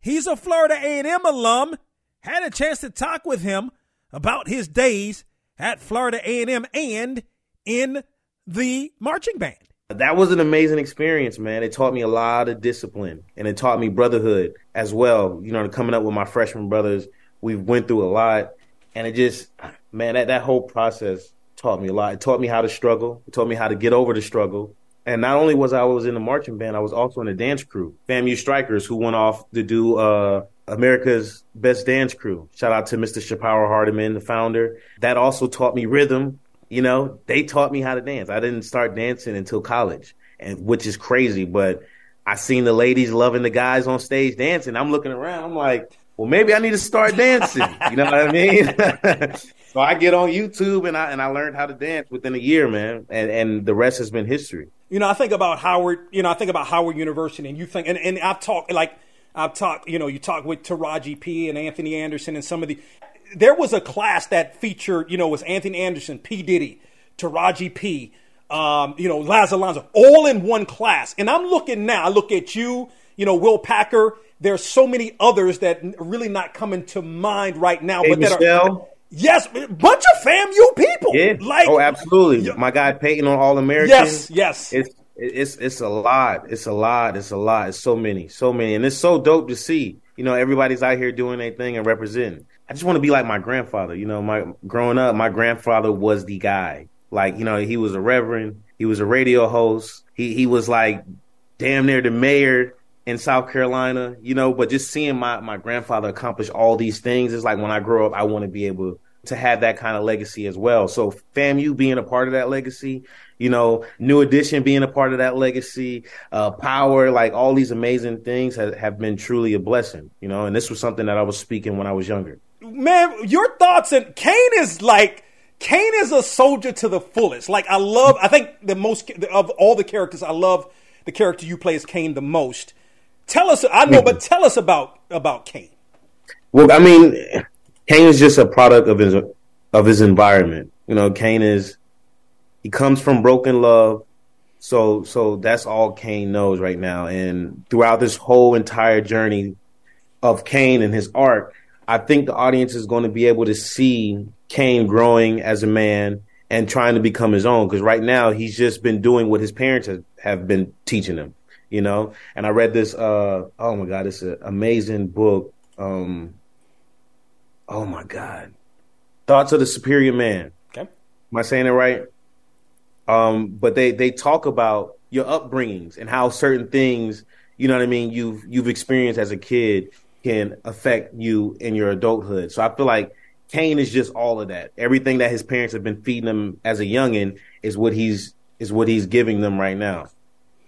Speaker 2: He's a Florida A&M alum. Had a chance to talk with him about his days at Florida A&M and in the marching band
Speaker 28: that was an amazing experience, man. It taught me a lot of discipline and it taught me brotherhood as well. You know, coming up with my freshman brothers, we went through a lot and it just, man, that, that whole process taught me a lot. It taught me how to struggle. It taught me how to get over the struggle. And not only was I was in the marching band, I was also in the dance crew, FAMU Strikers, who went off to do uh, America's Best Dance Crew. Shout out to Mr. Shapiro Hardiman, the founder. That also taught me rhythm you know, they taught me how to dance. I didn't start dancing until college, and which is crazy. But I seen the ladies loving the guys on stage dancing. I'm looking around. I'm like, well, maybe I need to start dancing. you know what I mean? so I get on YouTube and I and I learned how to dance within a year, man. And and the rest has been history.
Speaker 2: You know, I think about Howard. You know, I think about Howard University, and you think, and, and I've talked like I've talked. You know, you talk with Taraji P and Anthony Anderson and some of the there was a class that featured, you know, was Anthony Anderson, P. Diddy, Taraji P., um, you know, Laz Alonso, all in one class. And I'm looking now, I look at you, you know, Will Packer. There's so many others that really not coming to mind right now.
Speaker 28: Hey,
Speaker 2: but
Speaker 28: Michelle.
Speaker 2: that are Yes, bunch of FAMU people.
Speaker 28: Yeah.
Speaker 2: Like
Speaker 28: oh, absolutely. My guy Peyton on All American.
Speaker 2: Yes, yes.
Speaker 28: It's it's it's a lot. It's a lot. It's a lot. It's so many, so many, and it's so dope to see. You know, everybody's out here doing their thing and representing. I just want to be like my grandfather. You know, my growing up, my grandfather was the guy. Like, you know, he was a reverend, he was a radio host, he he was like damn near the mayor in South Carolina, you know, but just seeing my, my grandfather accomplish all these things is like when I grow up, I want to be able to have that kind of legacy as well. So fam, you being a part of that legacy, you know, New Edition being a part of that legacy, uh, Power, like all these amazing things have, have been truly a blessing, you know, and this was something that I was speaking when I was younger
Speaker 2: man, your thoughts and Cane is like Cane is a soldier to the fullest. Like I love, I think the most of all the characters, I love the character you play as Cane the most. Tell us, I know, but tell us about about Cane.
Speaker 28: Well, I mean, Cane is just a product of his of his environment. You know, Cane is he comes from broken love. So so that's all Cane knows right now. And throughout this whole entire journey of Cane and his art, I think the audience is going to be able to see Cane growing as a man and trying to become his own. Because right now he's just been doing what his parents have, have been teaching him, you know. And I read this. Uh, oh my god, it's an amazing book. Um, oh my god, Thoughts of the Superior Man.
Speaker 2: Okay,
Speaker 28: am I saying it right? Um, but they they talk about your upbringings and how certain things, you know what I mean, you've you've experienced as a kid can affect you in your adulthood. So I feel like Cane is just all of that. Everything that his parents have been feeding him as a youngin is what he's is what he's giving them right now.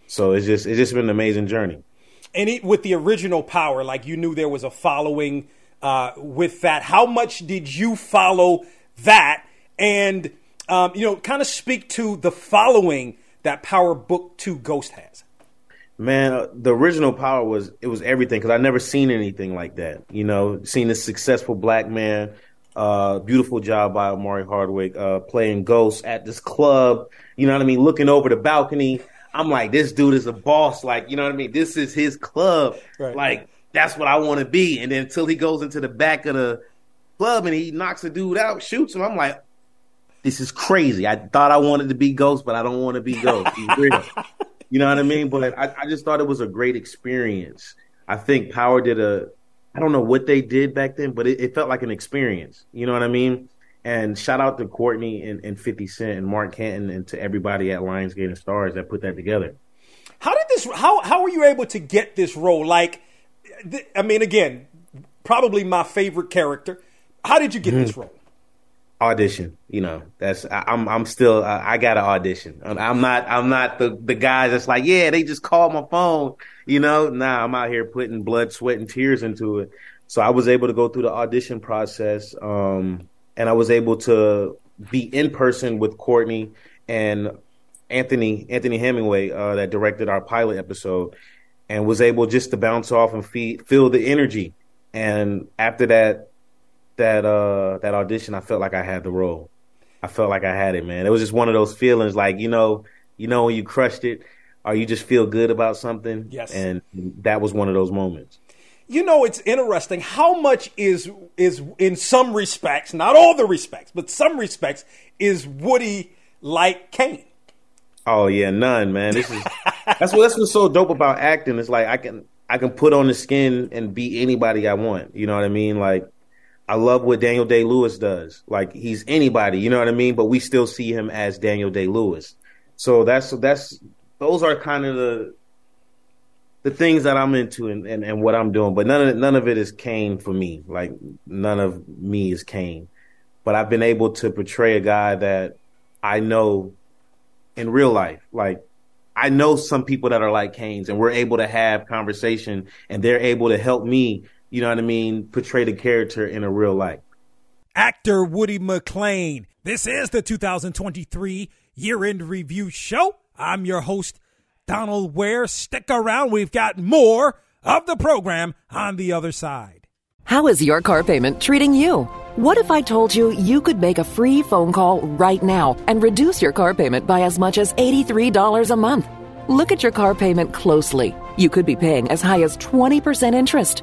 Speaker 28: So it's just it's just been an amazing journey.
Speaker 2: And it, with the original power, like you knew there was a following uh, with that. How much did you follow that? And um, you know, kind of speak to the following that Power Book Two Ghost has.
Speaker 28: Man, uh, the original power was it was everything because I never seen anything like that. You know, seeing this successful black man, uh, beautiful job by Omari Hardwick, uh, playing Ghost at this club. You know what I mean? Looking over the balcony, I'm like, this dude is a boss. Like, you know what I mean? This is his club.
Speaker 2: Right.
Speaker 28: Like, that's what I want to be. And then until he goes into the back of the club and he knocks a dude out, shoots him, I'm like, this is crazy. I thought I wanted to be Ghost, but I don't want to be Ghost. You know what I mean? But I, I just thought it was a great experience. I think Power did a, I don't know what they did back then, but it, it felt like an experience. You know what I mean? And shout out to Courtney and, and 50 Cent and Mark Canton and to everybody at Lionsgate and Starz that put that together.
Speaker 2: How did this? How how were you able to get this role? Like, th- I mean, again, probably my favorite character. How did you get this mm-hmm. role?
Speaker 28: Audition. You know, that's I, I'm I'm still I, I got to audition. I'm not I'm not the the guy that's like yeah they just called my phone. You know, nah I'm out here putting blood, sweat, and tears into it. So I was able to go through the audition process, um, and I was able to be in person with Courtney and Anthony Anthony Hemingway uh, that directed our pilot episode, and was able just to bounce off and feed, feel the energy. And after that, that uh that audition, I felt like I had the role. I felt like I had it, man. It was just one of those feelings, like you know, you know when you crushed it, or you just feel good about something.
Speaker 2: Yes.
Speaker 28: And that was one of those moments.
Speaker 2: You know, it's interesting how much is is in some respects, not all the respects, but some respects, is Woody like Cane.
Speaker 28: Oh yeah, none, man. This is that's what that's what's so dope about acting. It's like I can I can put on the skin and be anybody I want. You know what I mean? Like I love what Daniel Day Lewis does. Like he's anybody, you know what I mean? But we still see him as Daniel Day Lewis. So that's that's those are kind of the the things that I'm into and, and, and what I'm doing. But none of none of it is Cane for me. Like none of me is Cane. But I've been able to portray a guy that I know in real life. Like I know some people that are like Cane's and we're able to have conversation and they're able to help me you know what I mean, portray the character in a real light.
Speaker 2: Actor Woody McClain. This is the 2023 year end review show. I'm your host, Donal Ware. Stick around. We've got more of the program on the other side.
Speaker 29: How is your car payment treating you? What if I told you you could make a free phone call right now and reduce your car payment by as much as $83 a month? Look at your car payment closely. You could be paying as high as 20% interest.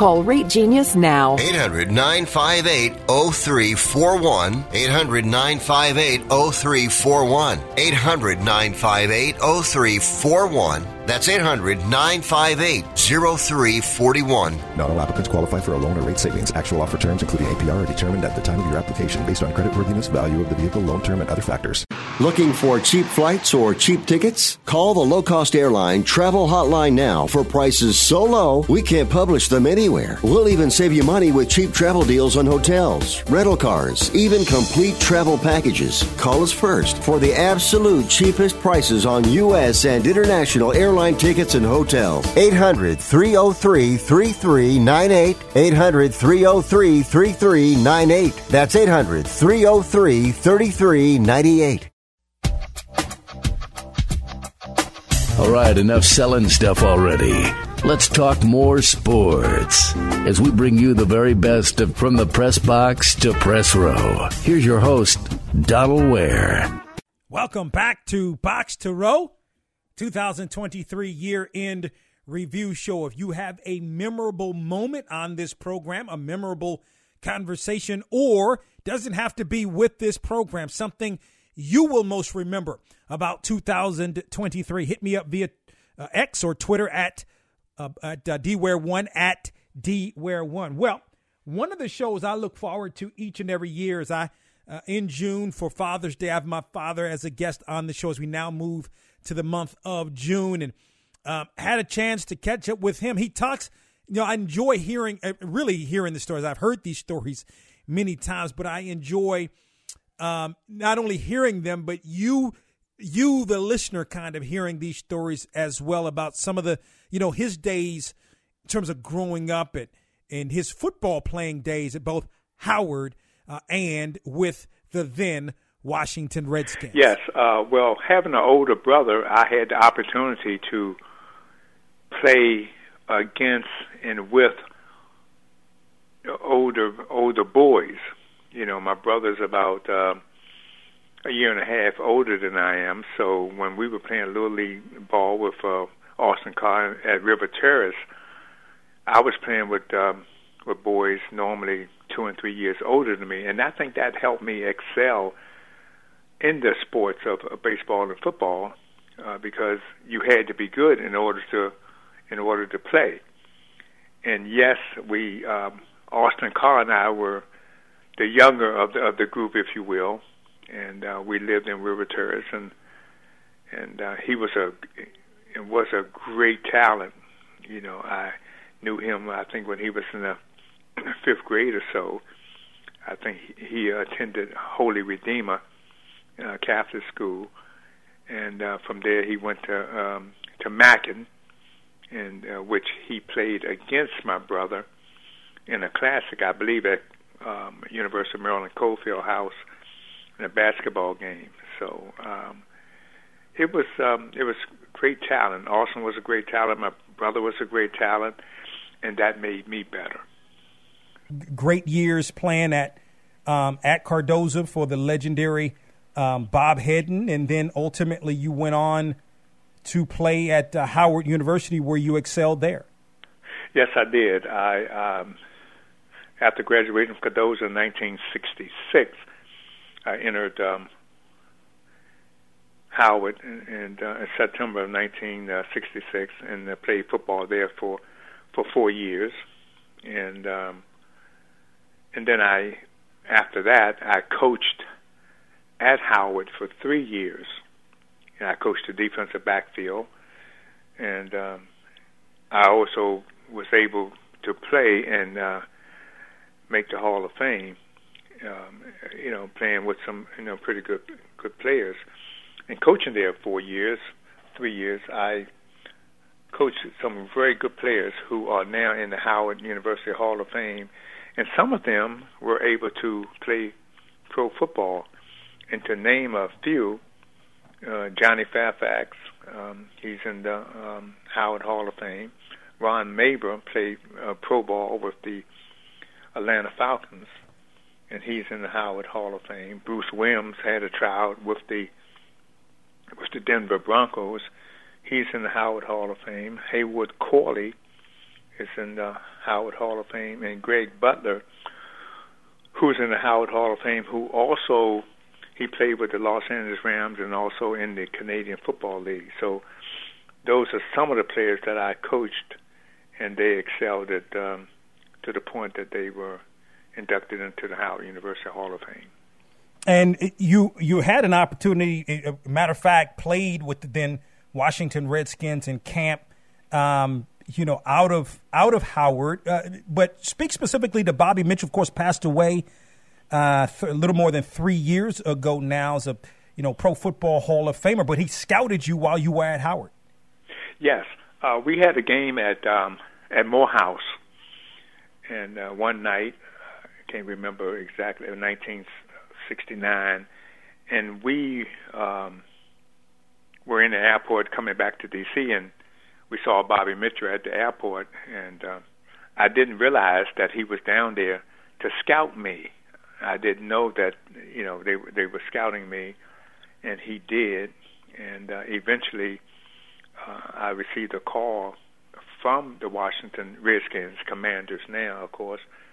Speaker 29: Call Rate Genius now.
Speaker 30: 800 958 0341. 800 958 0341. 800 958 0341. That's 800 958 0341.
Speaker 31: Not all applicants qualify for a loan or rate savings. Actual offer terms, including APR, are determined at the time of your application based on creditworthiness, value of the vehicle, loan term, and other factors.
Speaker 32: Looking for cheap flights or cheap tickets? Call the low cost airline travel hotline now for prices so low we can't publish them anywhere. We'll even save you money with cheap travel deals on hotels, rental cars, even complete travel packages. Call us first for the absolute cheapest prices on U.S. and international airline tickets and hotels. 800 303 3398. 800 303 3398. That's 800 303 3398.
Speaker 1: All right, enough selling stuff already. Let's talk more sports as we bring you the very best of from the press box to press row. Here's your host, Donal Ware.
Speaker 2: Welcome back to Box to Row, 2023 year end review show. If you have a memorable moment on this program, a memorable conversation, or doesn't have to be with this program, something you will most remember about 2023, hit me up via uh, X or Twitter at uh, at uh, dware1 at dware1. Well, one of the shows I look forward to each and every year is I uh, in June for Father's Day. I have my father as a guest on the show as we now move to the month of June, and um, had a chance to catch up with him. He talks you know, I enjoy hearing, uh, really hearing the stories. I've heard these stories many times, but I enjoy um, not only hearing them, but you, you, the listener, kind of hearing these stories as well about some of the, you know, his days in terms of growing up at and his football playing days at both Howard uh, and with the then Washington Redskins.
Speaker 33: Yes. Uh, well, having an older brother, I had the opportunity to play against and with older older boys. You know, my brother's about uh, a year and a half older than I am. So when we were playing little league ball with uh, Austin Carr at River Terrace, I was playing with um, with boys normally two and three years older than me, and I think that helped me excel in the sports of, of baseball and football uh, because you had to be good in order to in order to play. And yes, we um, Austin Carr and I were the younger of the of the group, if you will, and uh, we lived in River Terrace, and and uh, he was a was a great talent. You know, I knew him. I think when he was in the fifth grade or so. I think he, attended Holy Redeemer uh, Catholic school, and uh, from there he went to um, to Mackin, in uh, which he played against my brother in a classic, I believe, at um, University of Maryland Cole Field House in a basketball game. So um, it was um, it was great talent. Austin was a great talent. My brother was a great talent, and that made me better.
Speaker 2: Great years playing at um, at Cardozo for the legendary um, Bob Hedden, and then ultimately you went on to play at uh, Howard University, where you excelled there.
Speaker 33: Yes, I did. I um, after graduating from Cardozo in 1966, I entered um, Howard in, in, uh, in September of 1966 and uh, played football there for for four years, and um, and then I after that I coached at Howard for three years, and I coached the defensive backfield, and um, I also was able to play and uh, make the Hall of Fame. Um, you know, playing with some you know pretty good good players, and coaching there four years, three years. I coached some very good players who are now in the Howard University Hall of Fame, and some of them were able to play pro football and to name a few, uh, Johnny Fairfax, um, he's in the um, Howard Hall of Fame. Ron Maber played uh, pro ball with the Atlanta Falcons, and he's in the Howard Hall of Fame. Bruce Williams had a tryout with the with the Denver Broncos. He's in the Howard Hall of Fame. Haywood Corley is in the Howard Hall of Fame, and Greg Butler, who's in the Howard Hall of Fame, who also he played with the Los Angeles Rams and also in the Canadian Football League. So those are some of the players that I coached, and they excelled at um, to the point that they were inducted into the Howard University Hall of Fame.
Speaker 2: And you you had an opportunity. Matter of fact, played with the then Washington Redskins in camp. Um, you know, out of out of Howard. Uh, but speak specifically to Bobby Mitchell. Of course, passed away uh, th- a little more than three years ago now as a you know Pro Football Hall of Famer, but he scouted you while you were at Howard.
Speaker 33: Yes, uh, we had a game at um, at Morehouse, and uh, one night can't remember exactly 1969, and we um, were in the airport coming back to DC, and we saw Bobby Mitchell at the airport, and uh, I didn't realize that he was down there to scout me. I didn't know that you know they they were scouting me, and he did, and uh, eventually uh, I received a call from the Washington Redskins commanders now, of course, uh,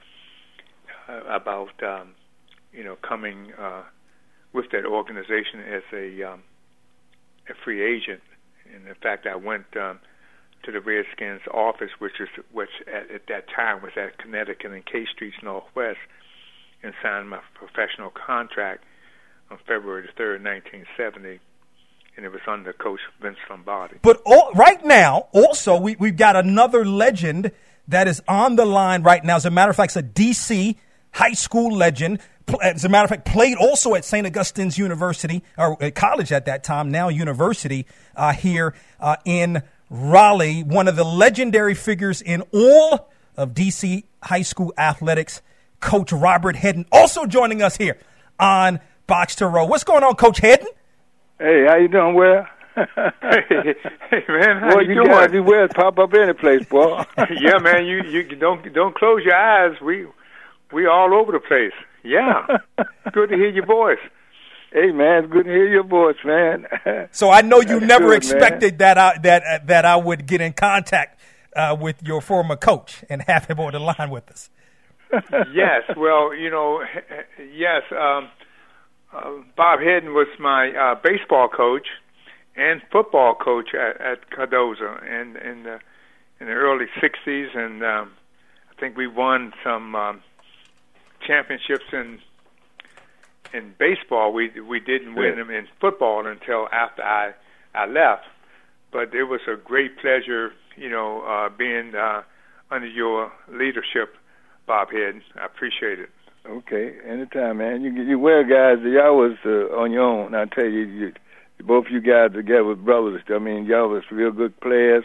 Speaker 33: about um, you know coming uh, with that organization as a um, a free agent. And in fact, I went um, to the Redskins office, which is which at, at that time was at Connecticut and K Streets Northwest and signed my professional contract on February the 3rd, 1970 and it was under Coach Vince Lombardi.
Speaker 2: But all, right now, also we we've got another legend that is on the line right now. As a matter of fact, it's a DC high school legend. As a matter of fact, played also at St. Augustine's University, or college at that time, now university uh, here uh, in Raleigh. One of the legendary figures in all of DC high school athletics, Coach Robert Hedden, also joining us here on Box to Row. What's going on, Coach Hedden?
Speaker 34: Hey, how you doing, Will?
Speaker 33: hey, hey, man, how
Speaker 34: boy,
Speaker 33: you,
Speaker 34: you
Speaker 33: doing?
Speaker 34: guys, you will pop up any place, boy.
Speaker 33: yeah, man, you you don't don't close your eyes. We we all over the place. Yeah, good to hear your voice.
Speaker 34: Hey, man, it's good to hear your voice, man.
Speaker 2: So I know you
Speaker 34: That's
Speaker 2: never
Speaker 34: good, man.
Speaker 2: expected that I that uh, that I would get in contact uh, with your former coach and have him on the line with us.
Speaker 33: yes, well, you know, yes. Um, uh, Bob Hedden was my uh, baseball coach and football coach at, at Cardozo, and in the in the early '60s, and um, I think we won some um, championships in in baseball. We we didn't win
Speaker 34: Yeah.
Speaker 33: them in football until after I I left. But it was a great pleasure, you know, uh, being uh, under your leadership, Bob Hedden. I appreciate it.
Speaker 34: Okay, anytime, man. You you well, guys. Y'all was uh, on your own. I tell you, you, both you guys together was brothers. I mean, y'all was real good players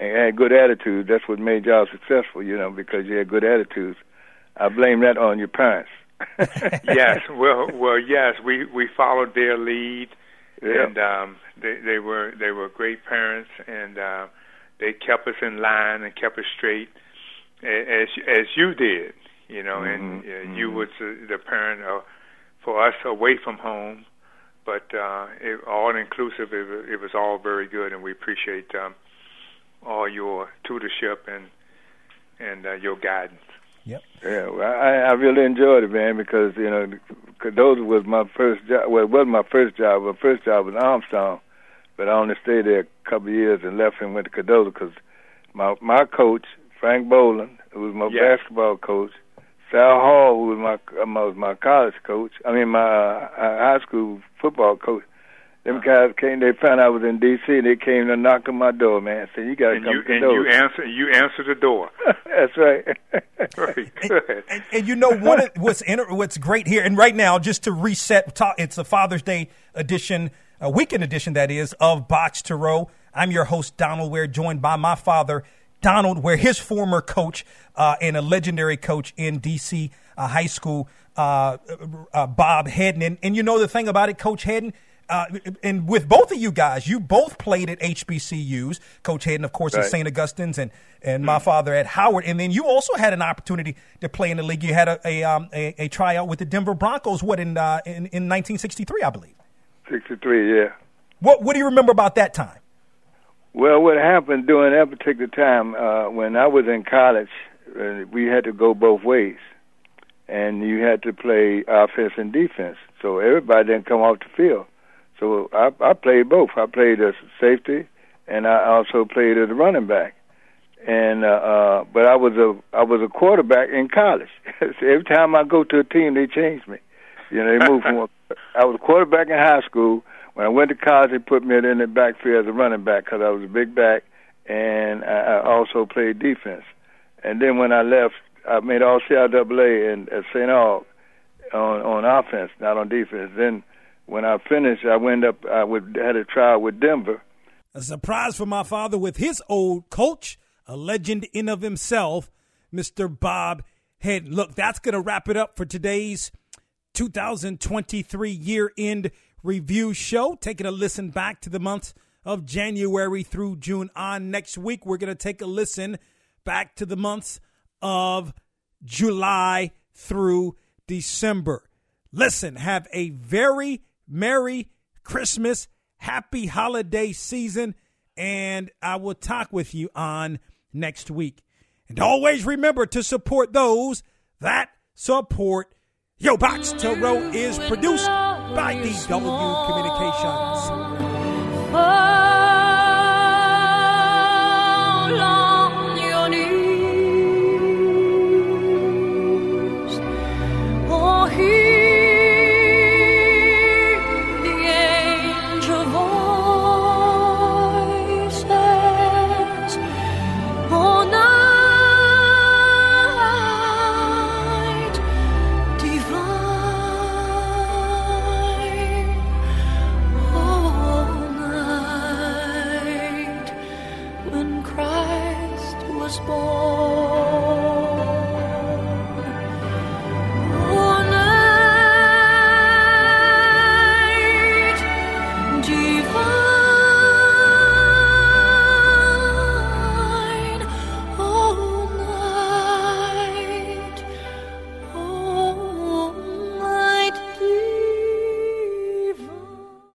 Speaker 34: and had good attitudes. That's what made y'all successful, you know, because you had good attitudes. I blame that on your parents.
Speaker 33: yes, well, well, yes, we we followed their lead,
Speaker 34: Yeah.
Speaker 33: and um, they they were they were great parents, and uh, they kept us in line and kept us straight, a- as as you did, you know, and uh, you was uh, the parent uh, for us away from home, but uh, it, all inclusive, it, it was all very good, and we appreciate um, all your tutorship and and uh, your guidance.
Speaker 34: Yeah, well, I, I really enjoyed it, man, because you know, Cardozo was my first job. Well, it wasn't my first job. My first job was Armstrong, but I only stayed there a couple of years and left and went to Cardozo because my my coach Frank Boland, who was my basketball coach, Sal Hall, who was my um, was my college coach. I mean, my uh, high school football coach. Them guys came. They found I was in D.C. And they came to knock on my door, man. Said you got to
Speaker 33: And
Speaker 34: come
Speaker 33: you
Speaker 34: to
Speaker 33: and
Speaker 34: Cardozo.
Speaker 33: you answer you answer the door.
Speaker 34: That's right.
Speaker 33: Very good.
Speaker 2: And, and you know one of what's inter- what's great here, and right now, just to reset, ta- it's a Father's Day edition, a weekend edition that is of Box to Row. I'm your host Donal Ware, joined by my father Donald Ware, his former coach uh, and a legendary coach in DC uh, high school, uh, uh, Bob Hedden. And, and you know the thing about it, Coach Hedden. Uh, and with both of you guys, you both played at HBCUs. Coach Hayden, of course, at St. Augustine's, and and my father at Howard. And then you also had an opportunity to play in the league. You had a a, um, a, a tryout with the Denver Broncos. What in, uh, in in 1963, I believe.
Speaker 34: Sixty-three, yeah.
Speaker 2: What what do you remember about that time?
Speaker 34: Well, what happened during that particular time uh, when I was in college, uh, we had to go both ways, and you had to play offense and defense. So everybody didn't come off the field. So I, I played both. I played as safety, and I also played as a running back. And uh, uh, but I was a I was a quarterback in college. so every time I go to a team, they change me. You know, they move from. I was a quarterback in high school. When I went to college, they put me in the backfield as a running back because I was a big back, and I, I also played defense. And then when I left, I made all CIAA and at St. Aug on on offense, not on defense. Then when I finished, I went up. I would had a trial with Denver.
Speaker 2: A surprise for my father with his old coach, a legend in of himself, Mr. Bob Head. Look, that's to wrap it up for today's 2023 year end review show. Taking a listen back to the months of January through June. On next week, we're to take a listen back to the months of July through December. Listen, have a very Merry Christmas, Happy Holiday Season, and I will talk with you on next week. And always remember to support those that support Yo Box Row is produced by DW Communications.
Speaker 35: on